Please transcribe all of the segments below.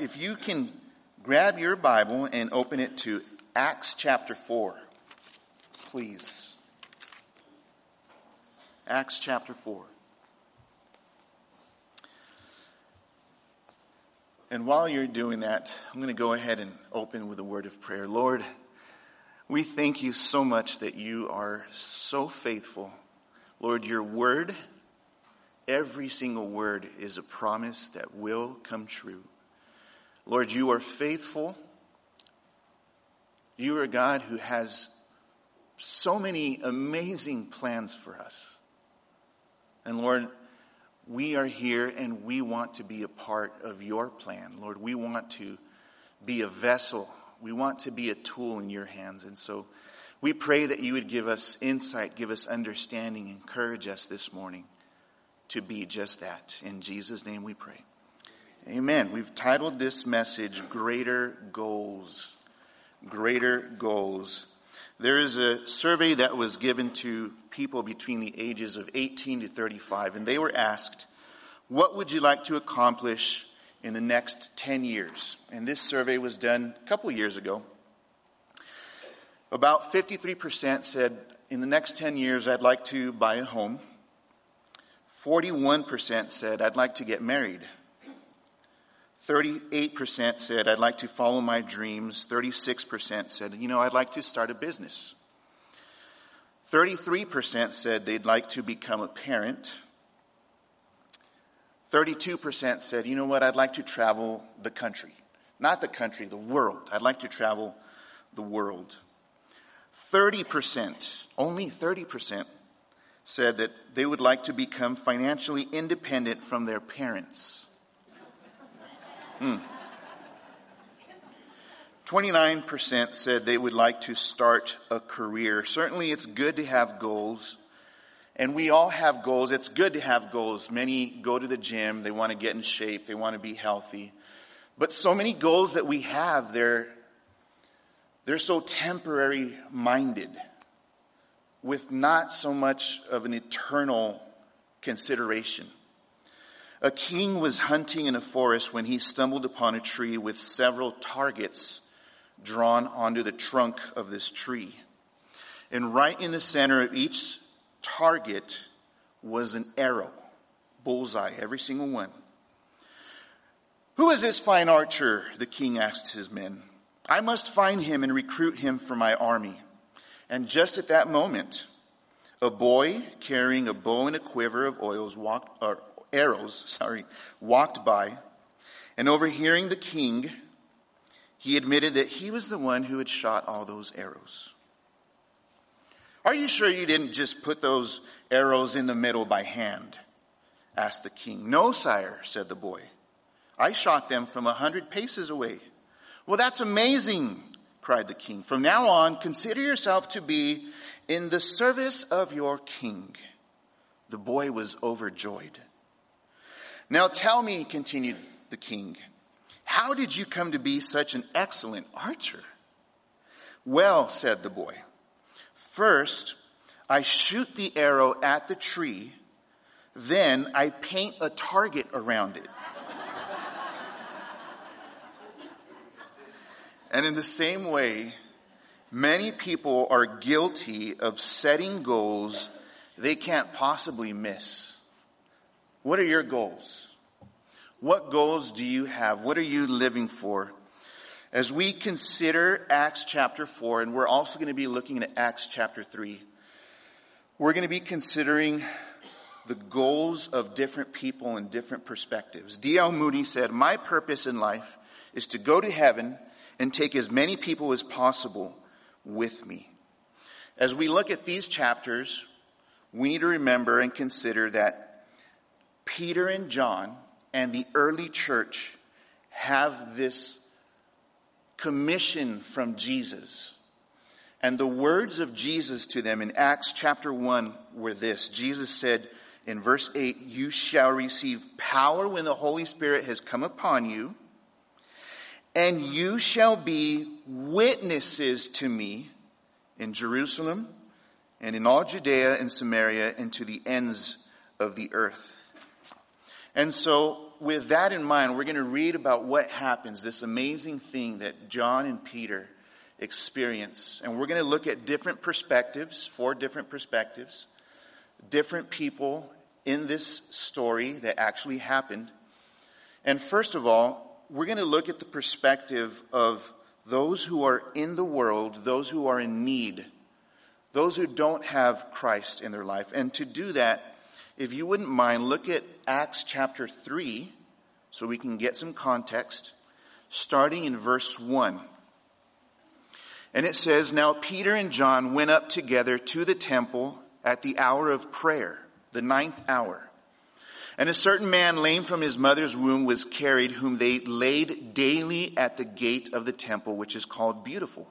if you can grab your Bible and open it to Acts chapter 4, please. Acts chapter 4. And while you're doing that, I'm going to go ahead and open with a word of prayer. Lord, we thank you so much that you are so faithful. Lord, your word, every single word is a promise that will come true. Lord, you are faithful. You are a God who has so many amazing plans for us. And Lord, we are here and we want to be a part of your plan. Lord, we want to be a vessel. We want to be a tool in your hands. And so we pray that you would give us insight, give us understanding, encourage us this morning to be just that. In Jesus' name we pray. Amen. We've titled this message Greater Goals. Greater Goals. There is a survey that was given to people between the ages of 18 to 35, and they were asked, What would you like to accomplish in the next 10 years? And this survey was done a couple years ago. About 53% said, In the next 10 years, I'd like to buy a home. 41% said, I'd like to get married. 38% said, I'd like to follow my dreams. 36% said, you know, I'd like to start a business. 33% said they'd like to become a parent. 32% said, you know what, I'd like to travel the country. Not the country, the world. I'd like to travel the world. 30%, only 30%, said that they would like to become financially independent from their parents. Hmm. 29% said they would like to start a career. Certainly, it's good to have goals. And we all have goals. It's good to have goals. Many go to the gym. They want to get in shape. They want to be healthy. But so many goals that we have, they're, they're so temporary minded with not so much of an eternal consideration. A king was hunting in a forest when he stumbled upon a tree with several targets drawn onto the trunk of this tree. And right in the center of each target was an arrow, bullseye, every single one. Who is this fine archer? The king asked his men. I must find him and recruit him for my army. And just at that moment, a boy carrying a bow and a quiver of oils walked, or arrows, sorry, walked by, and overhearing the king, he admitted that he was the one who had shot all those arrows. Are you sure you didn't just put those arrows in the middle by hand? asked the king. No, sire, said the boy. I shot them from a hundred paces away. Well, that's amazing, cried the king. From now on, consider yourself to be in the service of your king. The boy was overjoyed. Now tell me, continued the king, how did you come to be such an excellent archer? Well, said the boy, first I shoot the arrow at the tree, then I paint a target around it. and in the same way, many people are guilty of setting goals they can't possibly miss. What are your goals? What goals do you have? What are you living for? As we consider Acts chapter 4, and we're also going to be looking at Acts chapter 3, we're going to be considering the goals of different people and different perspectives. D.L. Moody said, My purpose in life is to go to heaven and take as many people as possible with me. As we look at these chapters, we need to remember and consider that Peter and John and the early church have this commission from Jesus. And the words of Jesus to them in Acts chapter 1 were this Jesus said in verse 8, You shall receive power when the Holy Spirit has come upon you, and you shall be witnesses to me in Jerusalem and in all Judea and Samaria and to the ends of the earth. And so with that in mind, we're going to read about what happens, this amazing thing that John and Peter experience. And we're going to look at different perspectives, four different perspectives, different people in this story that actually happened. And first of all, we're going to look at the perspective of those who are in the world, those who are in need, those who don't have Christ in their life. And to do that, if you wouldn't mind, look at Acts chapter 3 so we can get some context, starting in verse 1. And it says, Now Peter and John went up together to the temple at the hour of prayer, the ninth hour. And a certain man, lame from his mother's womb, was carried, whom they laid daily at the gate of the temple, which is called Beautiful,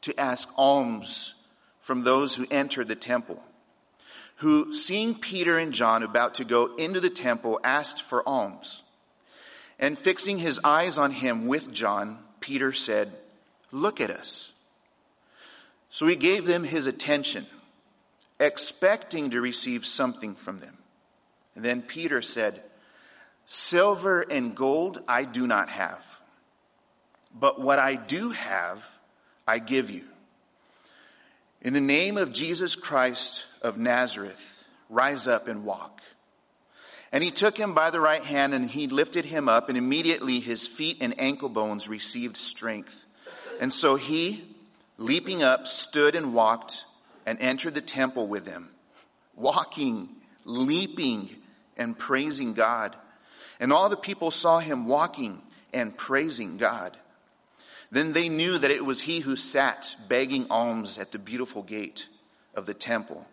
to ask alms from those who entered the temple. Who, seeing Peter and John about to go into the temple, asked for alms. And fixing his eyes on him with John, Peter said, Look at us. So he gave them his attention, expecting to receive something from them. And then Peter said, Silver and gold I do not have, but what I do have, I give you. In the name of Jesus Christ of Nazareth, rise up and walk. And he took him by the right hand and he lifted him up, and immediately his feet and ankle bones received strength. And so he, leaping up, stood and walked and entered the temple with them, walking, leaping, and praising God. And all the people saw him walking and praising God. Then they knew that it was he who sat begging alms at the beautiful gate of the temple.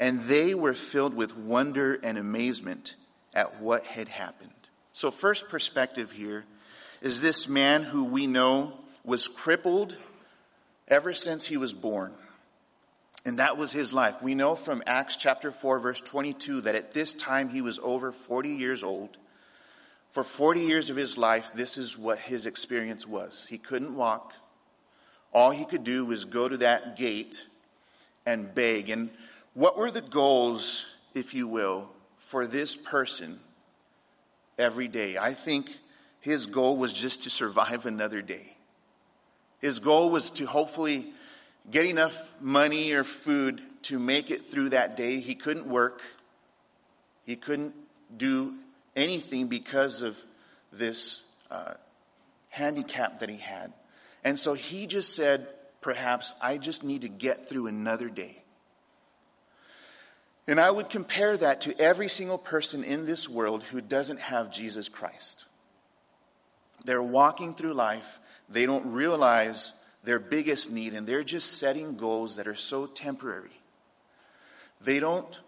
And they were filled with wonder and amazement at what had happened. So, first perspective here is this man who we know was crippled ever since he was born. And that was his life. We know from Acts chapter 4, verse 22, that at this time he was over 40 years old. For 40 years of his life, this is what his experience was. He couldn't walk. All he could do was go to that gate and beg. And what were the goals, if you will, for this person every day? I think his goal was just to survive another day. His goal was to hopefully get enough money or food to make it through that day. He couldn't work. He couldn't do anything because of this uh, handicap that he had. And so he just said, perhaps, I just need to get through another day. And I would compare that to every single person in this world who doesn't have Jesus Christ. They're walking through life they don't realize their biggest need and they're just setting goals that are so temporary. They don't,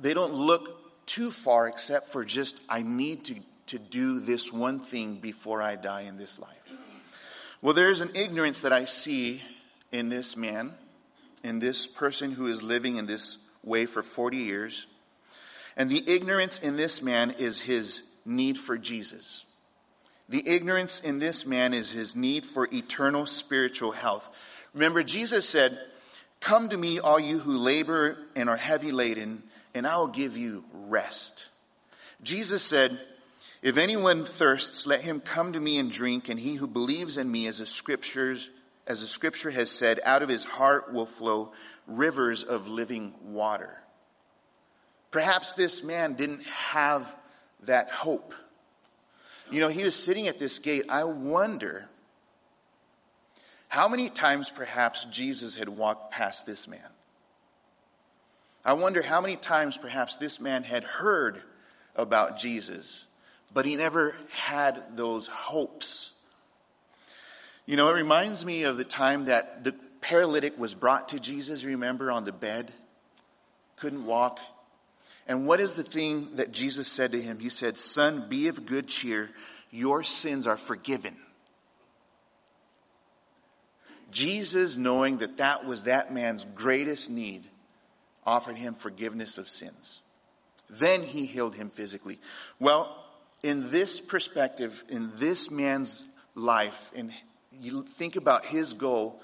they don't look too far except for just, I need to, to do this one thing before I die in this life. Well, there's an ignorance that I see in this man, in this person who is living in this way for 40 years. And the ignorance in this man is his need for Jesus. The ignorance in this man is his need for eternal spiritual health. Remember, Jesus said, Come to me, all you who labor and are heavy laden, and I will give you rest. Jesus said, If anyone thirsts, let him come to me and drink, and he who believes in me, as the scriptures, as the scripture has said, out of his heart will flow rivers of living water. Perhaps this man didn't have that hope you know, he was sitting at this gate. I wonder how many times perhaps Jesus had walked past this man. I wonder how many times perhaps this man had heard about Jesus, but he never had those hopes. You know, it reminds me of the time that the paralytic was brought to Jesus, remember, on the bed, couldn't walk, and what is the thing that Jesus said to him? He said, Son, be of good cheer. Your sins are forgiven. Jesus, knowing that that was that man's greatest need, offered him forgiveness of sins. Then he healed him physically. Well, in this perspective, in this man's life, and you think about his goal,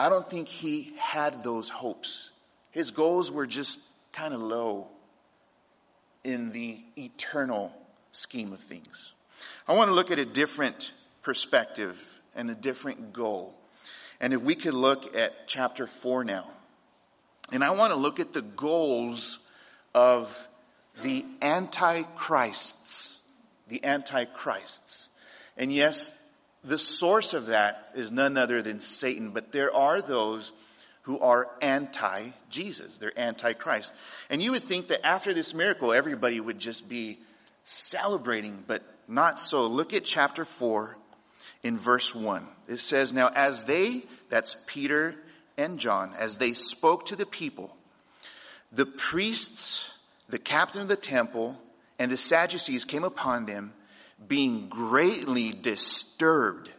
I don't think he had those hopes. His goals were just kind of low in the eternal scheme of things. I want to look at a different perspective and a different goal. And if we could look at chapter 4 now. And I want to look at the goals of the antichrists. The antichrists. And yes, the source of that is none other than Satan, but there are those who are anti Jesus. They're anti Christ. And you would think that after this miracle, everybody would just be celebrating, but not so. Look at chapter 4 in verse 1. It says, Now as they, that's Peter and John, as they spoke to the people, the priests, the captain of the temple, and the Sadducees came upon them, being greatly disturbed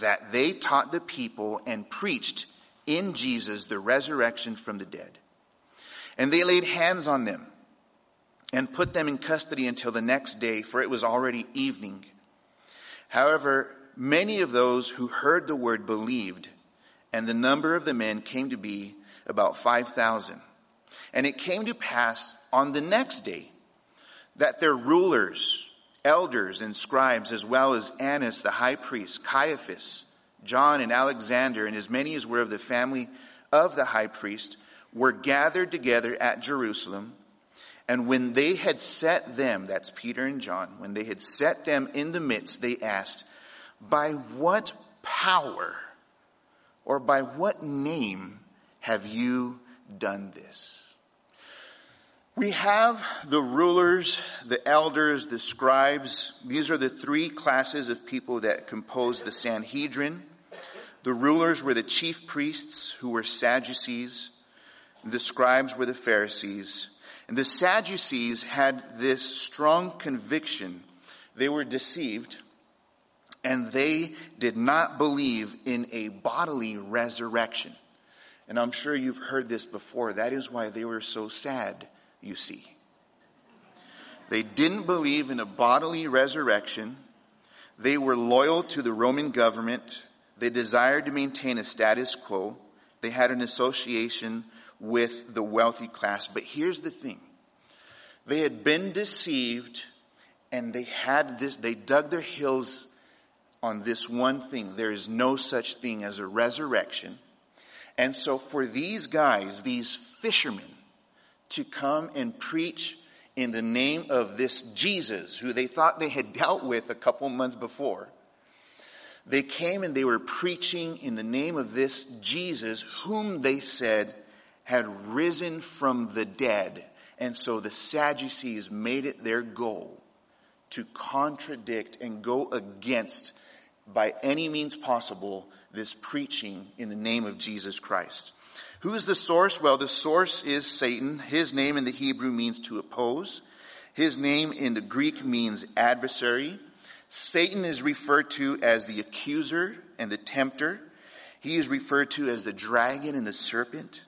that they taught the people and preached in Jesus the resurrection from the dead. And they laid hands on them and put them in custody until the next day, for it was already evening. However, many of those who heard the word believed, and the number of the men came to be about 5,000. And it came to pass on the next day that their rulers, elders, and scribes, as well as Annas the high priest, Caiaphas, John and Alexander, and as many as were of the family of the high priest, were gathered together at Jerusalem. And when they had set them, that's Peter and John, when they had set them in the midst, they asked, By what power or by what name have you done this? We have the rulers, the elders, the scribes. These are the three classes of people that compose the Sanhedrin. The rulers were the chief priests who were Sadducees. The scribes were the Pharisees. And the Sadducees had this strong conviction. They were deceived and they did not believe in a bodily resurrection. And I'm sure you've heard this before. That is why they were so sad, you see. They didn't believe in a bodily resurrection. They were loyal to the Roman government they desired to maintain a status quo. They had an association with the wealthy class. But here's the thing. They had been deceived and they had this, they dug their heels on this one thing. There is no such thing as a resurrection. And so for these guys, these fishermen, to come and preach in the name of this Jesus, who they thought they had dealt with a couple months before, they came and they were preaching in the name of this Jesus, whom they said had risen from the dead. And so the Sadducees made it their goal to contradict and go against, by any means possible, this preaching in the name of Jesus Christ. Who is the source? Well, the source is Satan. His name in the Hebrew means to oppose. His name in the Greek means adversary. Satan is referred to as the accuser and the tempter. He is referred to as the dragon and the serpent.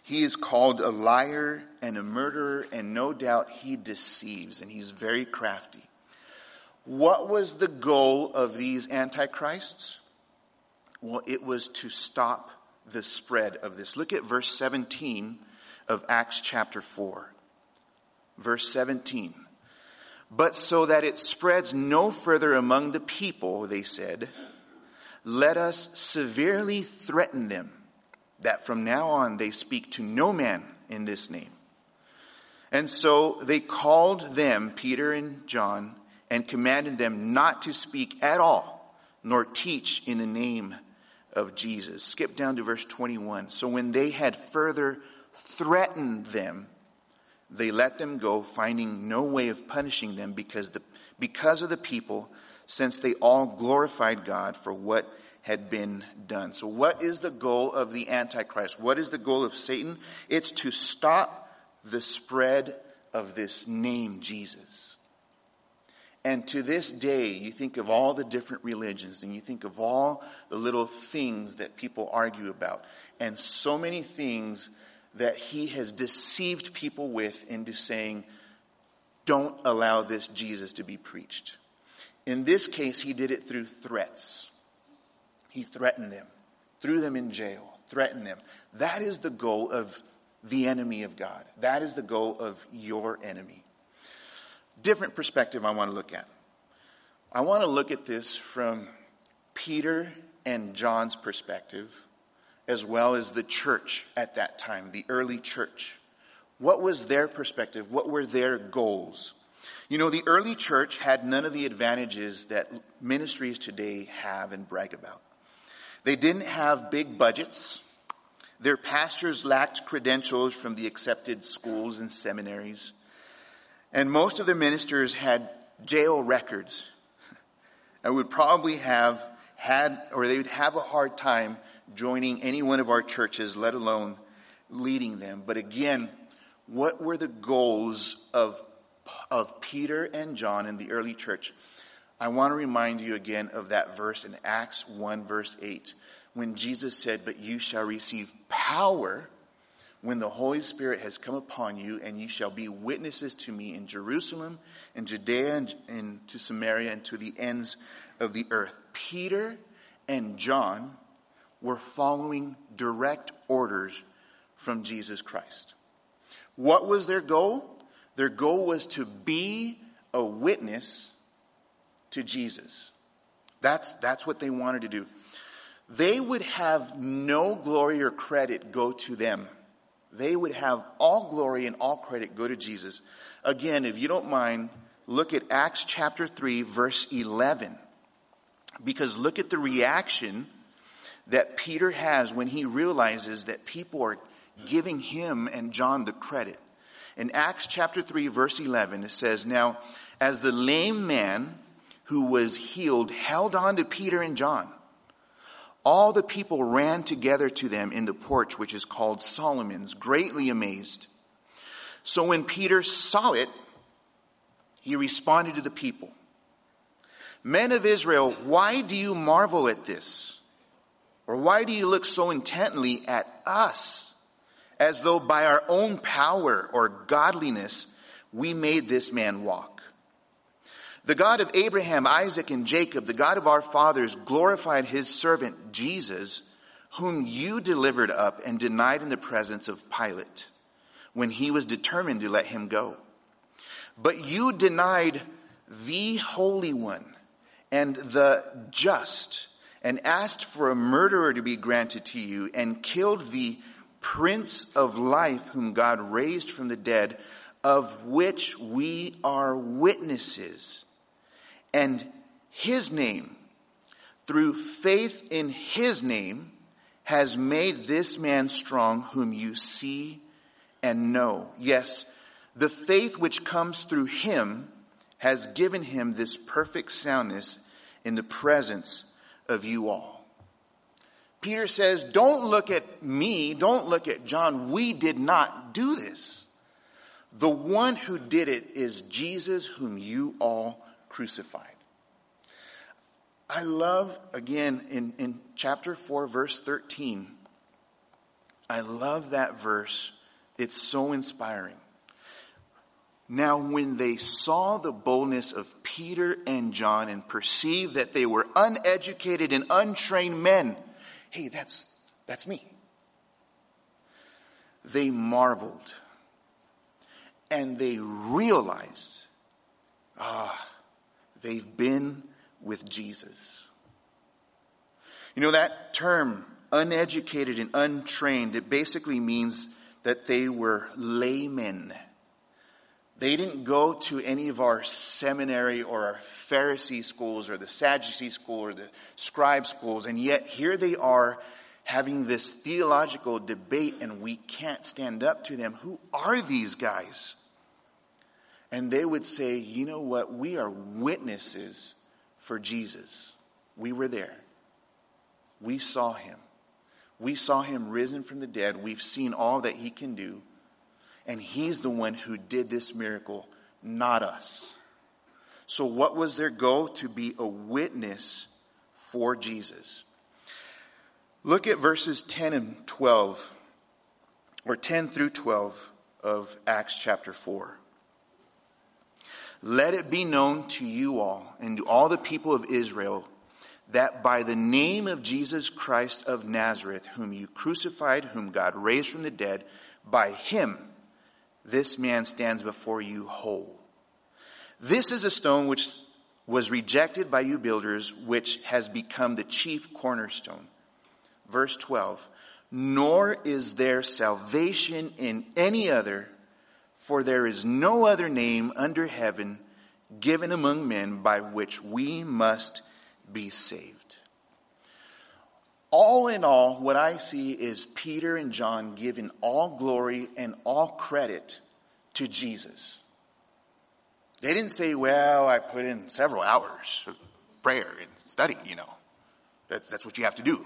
He is called a liar and a murderer, and no doubt he deceives, and he's very crafty. What was the goal of these antichrists? Well, it was to stop the spread of this. Look at verse 17 of Acts chapter 4. Verse 17. But so that it spreads no further among the people, they said, let us severely threaten them that from now on they speak to no man in this name. And so they called them, Peter and John, and commanded them not to speak at all, nor teach in the name of Jesus. Skip down to verse 21. So when they had further threatened them, they let them go, finding no way of punishing them because, the, because of the people, since they all glorified God for what had been done. So, what is the goal of the Antichrist? What is the goal of Satan? It's to stop the spread of this name, Jesus. And to this day, you think of all the different religions and you think of all the little things that people argue about, and so many things that he has deceived people with into saying, don't allow this Jesus to be preached. In this case, he did it through threats. He threatened them, threw them in jail, threatened them. That is the goal of the enemy of God. That is the goal of your enemy. Different perspective I want to look at. I want to look at this from Peter and John's perspective, as well as the church at that time, the early church. What was their perspective? What were their goals? You know, the early church had none of the advantages that ministries today have and brag about. They didn't have big budgets. Their pastors lacked credentials from the accepted schools and seminaries. And most of the ministers had jail records and would probably have had, or they would have a hard time joining any one of our churches, let alone leading them. But again, what were the goals of, of Peter and John in the early church? I want to remind you again of that verse in Acts 1 verse 8 when Jesus said, but you shall receive power when the Holy Spirit has come upon you and you shall be witnesses to me in Jerusalem and Judea and, and to Samaria and to the ends of the earth. Peter and John were following direct orders from Jesus Christ. What was their goal? Their goal was to be a witness to Jesus. That's, that's what they wanted to do. They would have no glory or credit go to them. They would have all glory and all credit go to Jesus. Again, if you don't mind, look at Acts chapter 3 verse 11. Because look at the reaction that Peter has when he realizes that people are giving him and John the credit. In Acts chapter 3 verse 11 it says, Now as the lame man who was healed held on to Peter and John, all the people ran together to them in the porch which is called Solomon's, greatly amazed. So when Peter saw it, he responded to the people, Men of Israel, why do you marvel at this? Or why do you look so intently at us? as though by our own power or godliness we made this man walk. The God of Abraham, Isaac, and Jacob, the God of our fathers, glorified his servant Jesus, whom you delivered up and denied in the presence of Pilate when he was determined to let him go. But you denied the Holy One and the just and asked for a murderer to be granted to you and killed the Prince of Life, whom God raised from the dead, of which we are witnesses. And his name, through faith in his name, has made this man strong whom you see and know. Yes, the faith which comes through him has given him this perfect soundness in the presence of you all. Peter says, don't look at me, don't look at John. We did not do this. The one who did it is Jesus whom you all crucified. I love, again, in, in chapter 4, verse 13, I love that verse. It's so inspiring. Now, when they saw the boldness of Peter and John and perceived that they were uneducated and untrained men, hey, that's, that's me. They marveled and they realized, ah, they've been with Jesus. You know, that term, uneducated and untrained, it basically means that they were laymen. They didn't go to any of our seminary or our Pharisee schools or the Sadducee school or the scribe schools, and yet here they are having this theological debate and we can't stand up to them. Who are these guys? And they would say, you know what? We are witnesses for Jesus. We were there. We saw him. We saw him risen from the dead. We've seen all that he can do. And he's the one who did this miracle, not us. So, what was their goal? To be a witness for Jesus. Look at verses 10 and 12, or 10 through 12 of Acts chapter 4. Let it be known to you all and to all the people of Israel that by the name of Jesus Christ of Nazareth, whom you crucified, whom God raised from the dead, by him, this man stands before you whole. This is a stone which was rejected by you builders, which has become the chief cornerstone. Verse 12. Nor is there salvation in any other, for there is no other name under heaven given among men by which we must be saved. All in all, what I see is Peter and John giving all glory and all credit to Jesus. They didn't say, well, I put in several hours of prayer and study, you know. That, that's what you have to do.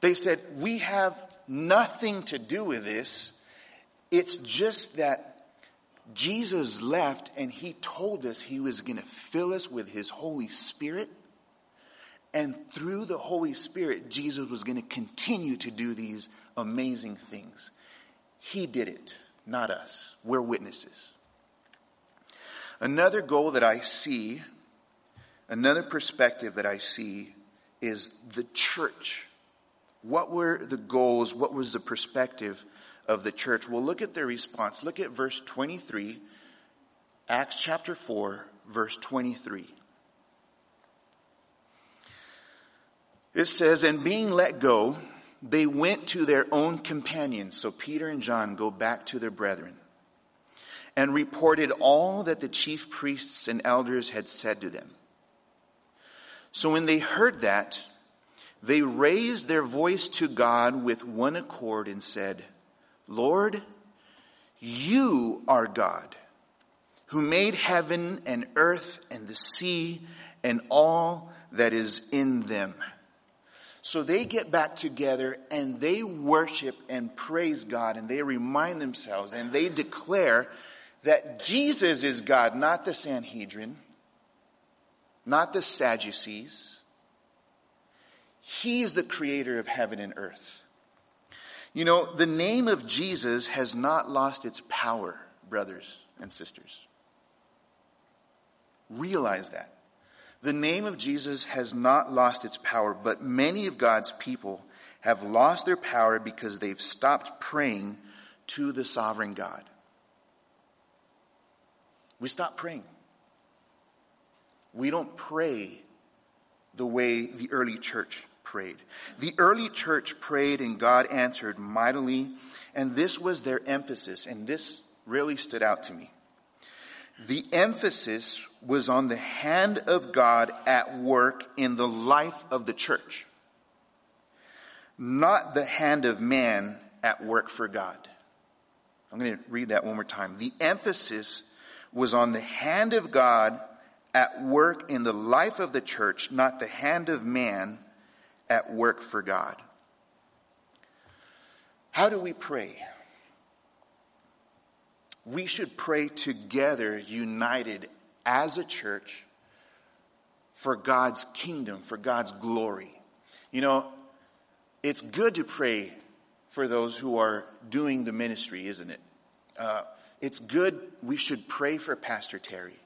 They said, we have nothing to do with this. It's just that Jesus left and he told us he was going to fill us with his Holy Spirit and through the Holy Spirit, Jesus was going to continue to do these amazing things. He did it, not us. We're witnesses. Another goal that I see, another perspective that I see is the church. What were the goals? What was the perspective of the church? Well, look at their response. Look at verse 23, Acts chapter 4, verse 23. It says, and being let go, they went to their own companions. So Peter and John go back to their brethren and reported all that the chief priests and elders had said to them. So when they heard that, they raised their voice to God with one accord and said, Lord, you are God, who made heaven and earth and the sea and all that is in them. So they get back together and they worship and praise God and they remind themselves and they declare that Jesus is God, not the Sanhedrin, not the Sadducees. He's the creator of heaven and earth. You know, the name of Jesus has not lost its power, brothers and sisters. Realize that. The name of Jesus has not lost its power, but many of God's people have lost their power because they've stopped praying to the sovereign God. We stop praying. We don't pray the way the early church prayed. The early church prayed and God answered mightily, and this was their emphasis, and this really stood out to me. The emphasis was on the hand of God at work in the life of the church, not the hand of man at work for God. I'm going to read that one more time. The emphasis was on the hand of God at work in the life of the church, not the hand of man at work for God. How do we pray? we should pray together, united as a church for God's kingdom, for God's glory. You know, it's good to pray for those who are doing the ministry, isn't it? Uh, it's good. We should pray for Pastor Terry.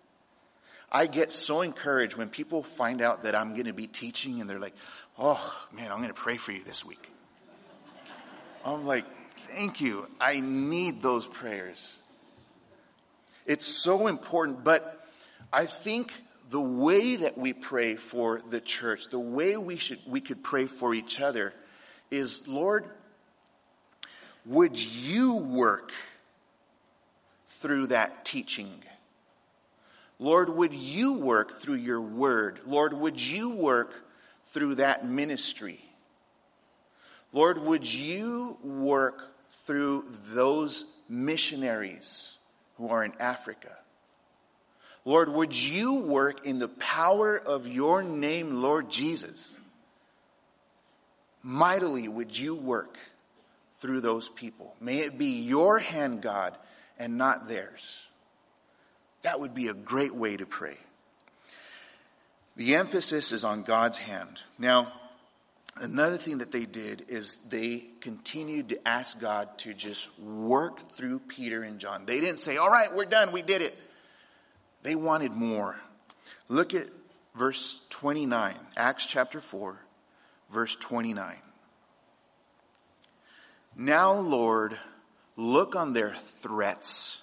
I get so encouraged when people find out that I'm going to be teaching and they're like, oh, man, I'm going to pray for you this week. I'm like, thank you. I need those prayers. It's so important, but I think the way that we pray for the church, the way we should, we could pray for each other is, Lord, would you work through that teaching? Lord, would you work through your word? Lord, would you work through that ministry? Lord, would you work through those missionaries? who are in Africa. Lord, would you work in the power of your name, Lord Jesus? Mightily would you work through those people. May it be your hand, God, and not theirs. That would be a great way to pray. The emphasis is on God's hand. Now, Another thing that they did is they continued to ask God to just work through Peter and John. They didn't say, all right, we're done, we did it. They wanted more. Look at verse 29, Acts chapter 4, verse 29. Now, Lord, look on their threats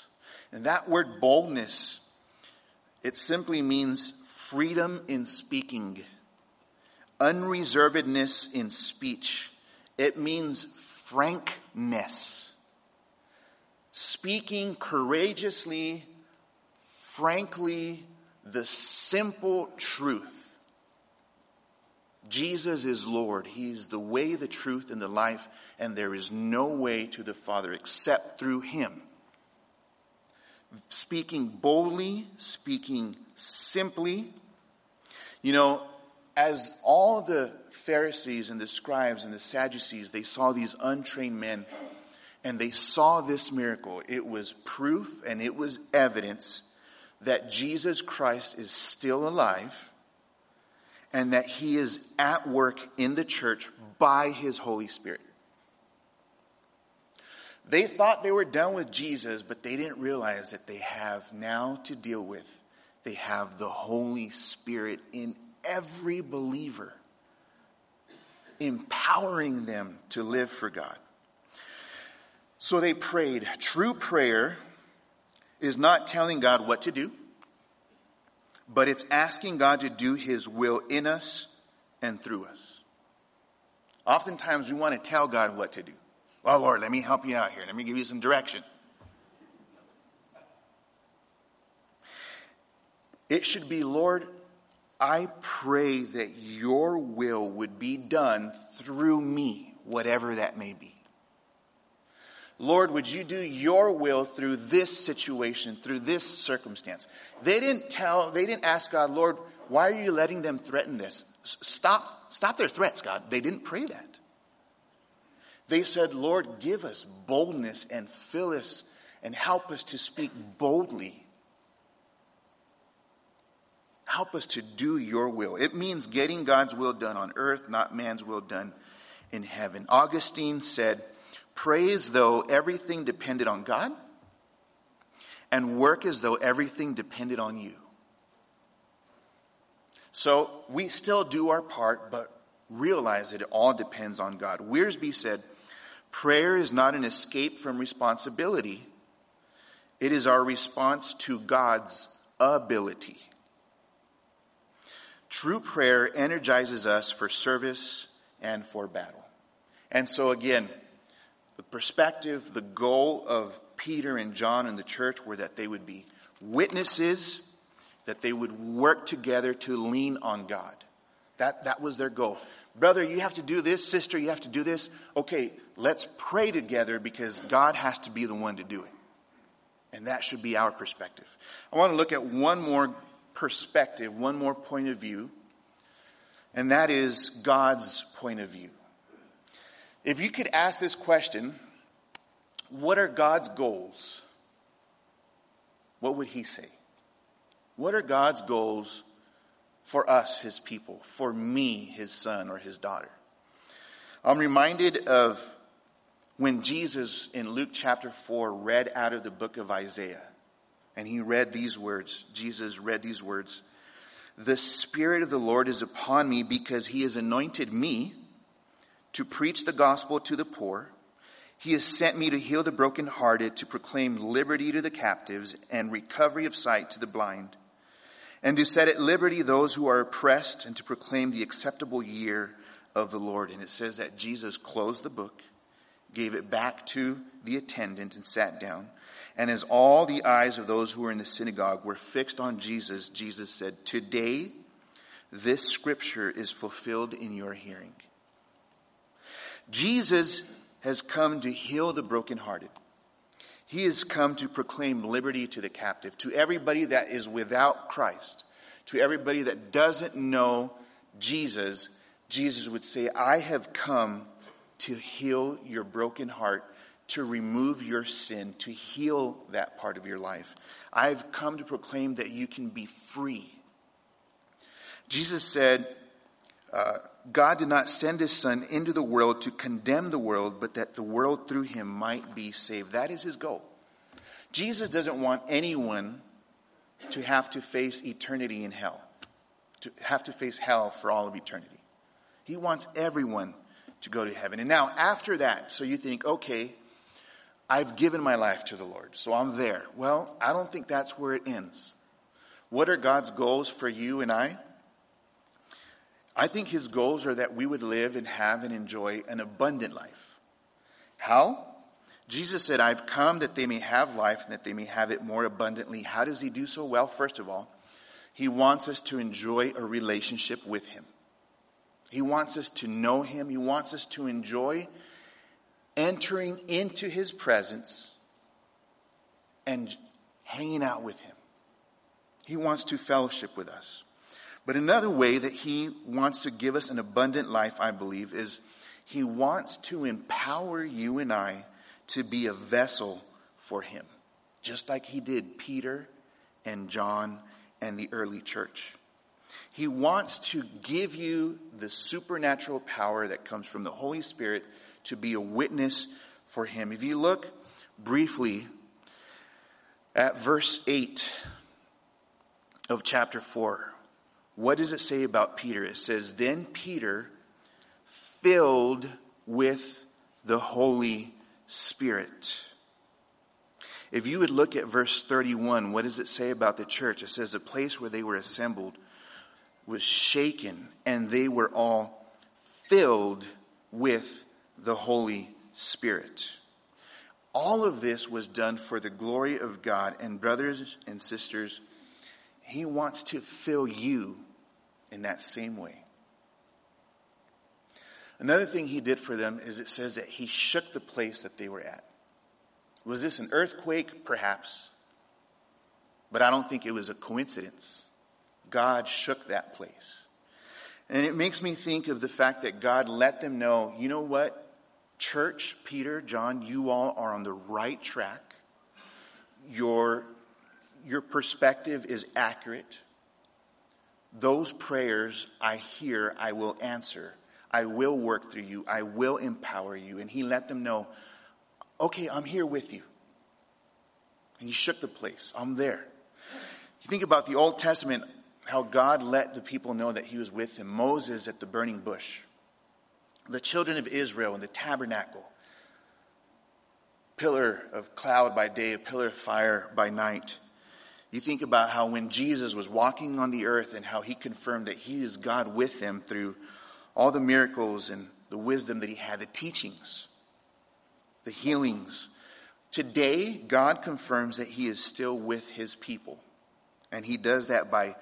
And that word boldness, it simply means freedom in speaking, unreservedness in speech. It means frankness. Speaking courageously, frankly, the simple truth. Jesus is Lord. He's the way, the truth, and the life, and there is no way to the Father except through Him speaking boldly, speaking simply. You know, as all the Pharisees and the scribes and the Sadducees, they saw these untrained men and they saw this miracle. It was proof and it was evidence that Jesus Christ is still alive and that he is at work in the church by his Holy Spirit. They thought they were done with Jesus, but they didn't realize that they have now to deal with. They have the Holy Spirit in every believer, empowering them to live for God. So they prayed. True prayer is not telling God what to do, but it's asking God to do His will in us and through us. Oftentimes we want to tell God what to do. Well, Lord, let me help you out here. Let me give you some direction. It should be, Lord, I pray that your will would be done through me, whatever that may be. Lord, would you do your will through this situation, through this circumstance? They didn't tell, they didn't ask God, Lord, why are you letting them threaten this? Stop, stop their threats, God. They didn't pray that. They said, Lord, give us boldness and fill us and help us to speak boldly. Help us to do your will. It means getting God's will done on earth, not man's will done in heaven. Augustine said, Pray as though everything depended on God, and work as though everything depended on you. So we still do our part, but realize that it all depends on God. Wiersbe said, Prayer is not an escape from responsibility. It is our response to God's ability. True prayer energizes us for service and for battle. And so again, the perspective, the goal of Peter and John and the church were that they would be witnesses, that they would work together to lean on God. That, that was their goal. Brother, you have to do this. Sister, you have to do this. Okay, let's pray together because God has to be the one to do it. And that should be our perspective. I want to look at one more perspective, one more point of view, and that is God's point of view. If you could ask this question, what are God's goals? What would he say? What are God's goals for us, his people, for me, his son or his daughter. I'm reminded of when Jesus in Luke chapter 4 read out of the book of Isaiah. And he read these words. Jesus read these words. The Spirit of the Lord is upon me because he has anointed me to preach the gospel to the poor. He has sent me to heal the brokenhearted, to proclaim liberty to the captives and recovery of sight to the blind and to set at liberty those who are oppressed and to proclaim the acceptable year of the Lord. And it says that Jesus closed the book, gave it back to the attendant and sat down. And as all the eyes of those who were in the synagogue were fixed on Jesus, Jesus said, Today this scripture is fulfilled in your hearing. Jesus has come to heal the brokenhearted. He has come to proclaim liberty to the captive, to everybody that is without Christ, to everybody that doesn't know Jesus. Jesus would say, I have come to heal your broken heart, to remove your sin, to heal that part of your life. I've come to proclaim that you can be free. Jesus said, uh, God did not send his son into the world to condemn the world, but that the world through him might be saved. That is his goal. Jesus doesn't want anyone to have to face eternity in hell, to have to face hell for all of eternity. He wants everyone to go to heaven. And now, after that, so you think, okay, I've given my life to the Lord, so I'm there. Well, I don't think that's where it ends. What are God's goals for you and I? I think his goals are that we would live and have and enjoy an abundant life. How? Jesus said, I've come that they may have life and that they may have it more abundantly. How does he do so? Well, first of all, he wants us to enjoy a relationship with him. He wants us to know him. He wants us to enjoy entering into his presence and hanging out with him. He wants to fellowship with us. But another way that he wants to give us an abundant life, I believe, is he wants to empower you and I to be a vessel for him, just like he did Peter and John and the early church. He wants to give you the supernatural power that comes from the Holy Spirit to be a witness for him. If you look briefly at verse 8 of chapter 4, what does it say about Peter? It says, Then Peter, filled with the Holy Spirit. If you would look at verse 31, what does it say about the church? It says, The place where they were assembled was shaken, and they were all filled with the Holy Spirit. All of this was done for the glory of God. And, brothers and sisters, he wants to fill you in that same way. Another thing he did for them is it says that he shook the place that they were at. Was this an earthquake? Perhaps. But I don't think it was a coincidence. God shook that place. And it makes me think of the fact that God let them know, you know what? Church, Peter, John, you all are on the right track. Your your perspective is accurate. Those prayers I hear, I will answer. I will work through you. I will empower you. And he let them know, okay, I'm here with you. And he shook the place. I'm there. You think about the Old Testament, how God let the people know that he was with them. Moses at the burning bush. The children of Israel in the tabernacle. Pillar of cloud by day, a pillar of fire by night. You think about how when Jesus was walking on the earth and how he confirmed that he is God with them through all the miracles and the wisdom that he had, the teachings, the healings. Today, God confirms that he is still with his people. And he does that by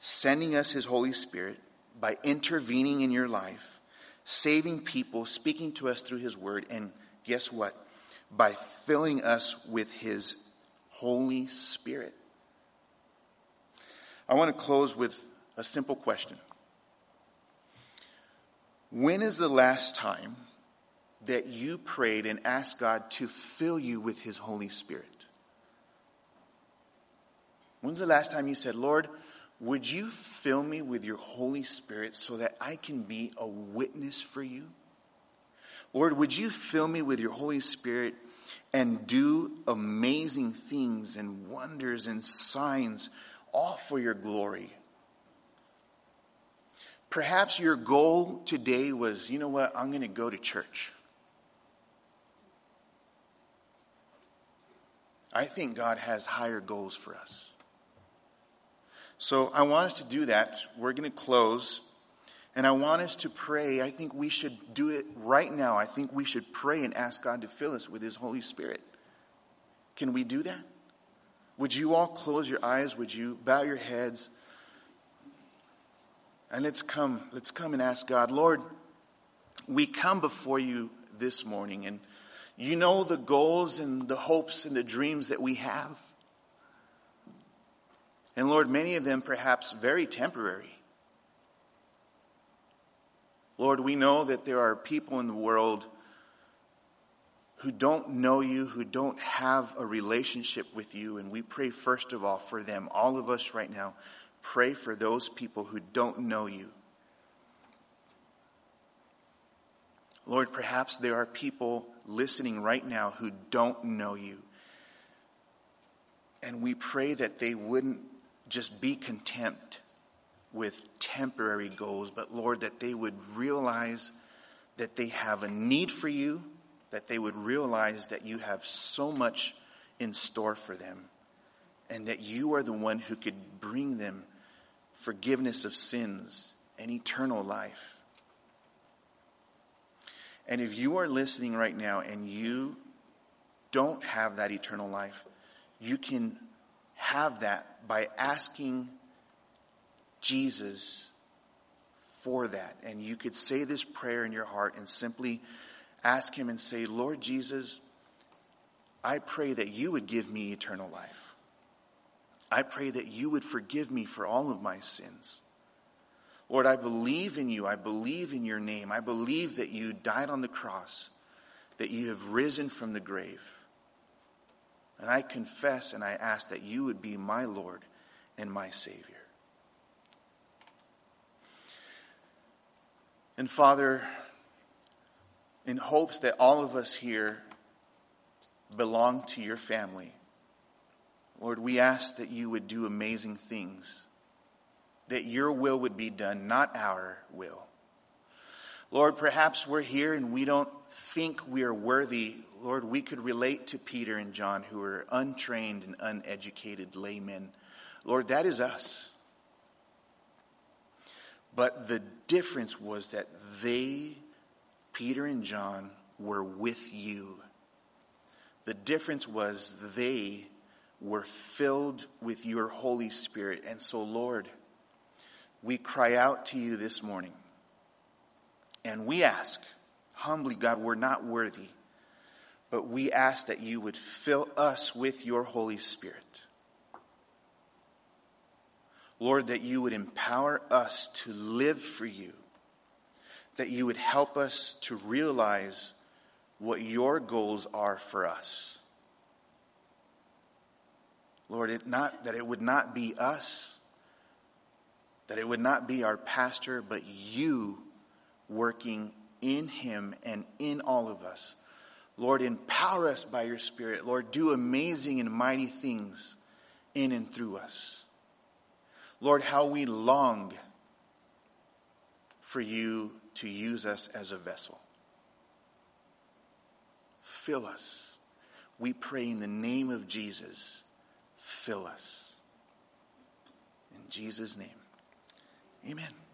sending us his Holy Spirit, by intervening in your life, saving people, speaking to us through his word, and guess what? By filling us with his Holy Spirit. I want to close with a simple question. When is the last time that you prayed and asked God to fill you with His Holy Spirit? When's the last time you said, Lord, would you fill me with your Holy Spirit so that I can be a witness for you? Lord, would you fill me with your Holy Spirit and do amazing things and wonders and signs all for your glory. Perhaps your goal today was, you know what, I'm going to go to church. I think God has higher goals for us. So I want us to do that. We're going to close. And I want us to pray. I think we should do it right now. I think we should pray and ask God to fill us with His Holy Spirit. Can we do that? Would you all close your eyes? Would you bow your heads? And let's come, let's come and ask God, Lord, we come before you this morning and you know the goals and the hopes and the dreams that we have. And Lord, many of them perhaps very temporary. Lord, we know that there are people in the world who don't know you, who don't have a relationship with you. And we pray, first of all, for them. All of us right now, pray for those people who don't know you. Lord, perhaps there are people listening right now who don't know you. And we pray that they wouldn't just be content with temporary goals, but Lord, that they would realize that they have a need for you that they would realize that you have so much in store for them and that you are the one who could bring them forgiveness of sins and eternal life. And if you are listening right now and you don't have that eternal life, you can have that by asking Jesus for that. And you could say this prayer in your heart and simply ask Him and say, Lord Jesus, I pray that you would give me eternal life. I pray that you would forgive me for all of my sins. Lord, I believe in you. I believe in your name. I believe that you died on the cross, that you have risen from the grave. And I confess and I ask that you would be my Lord and my Savior. And Father, in hopes that all of us here belong to your family. Lord, we ask that you would do amazing things, that your will would be done, not our will. Lord, perhaps we're here and we don't think we are worthy. Lord, we could relate to Peter and John, who are untrained and uneducated laymen. Lord, that is us. But the difference was that they Peter and John were with you. The difference was they were filled with your Holy Spirit. And so, Lord, we cry out to you this morning and we ask, humbly, God, we're not worthy, but we ask that you would fill us with your Holy Spirit. Lord, that you would empower us to live for you that you would help us to realize what your goals are for us. Lord, it not, that it would not be us, that it would not be our pastor, but you working in him and in all of us. Lord, empower us by your Spirit. Lord, do amazing and mighty things in and through us. Lord, how we long for you to use us as a vessel. Fill us. We pray in the name of Jesus. Fill us. In Jesus' name. Amen.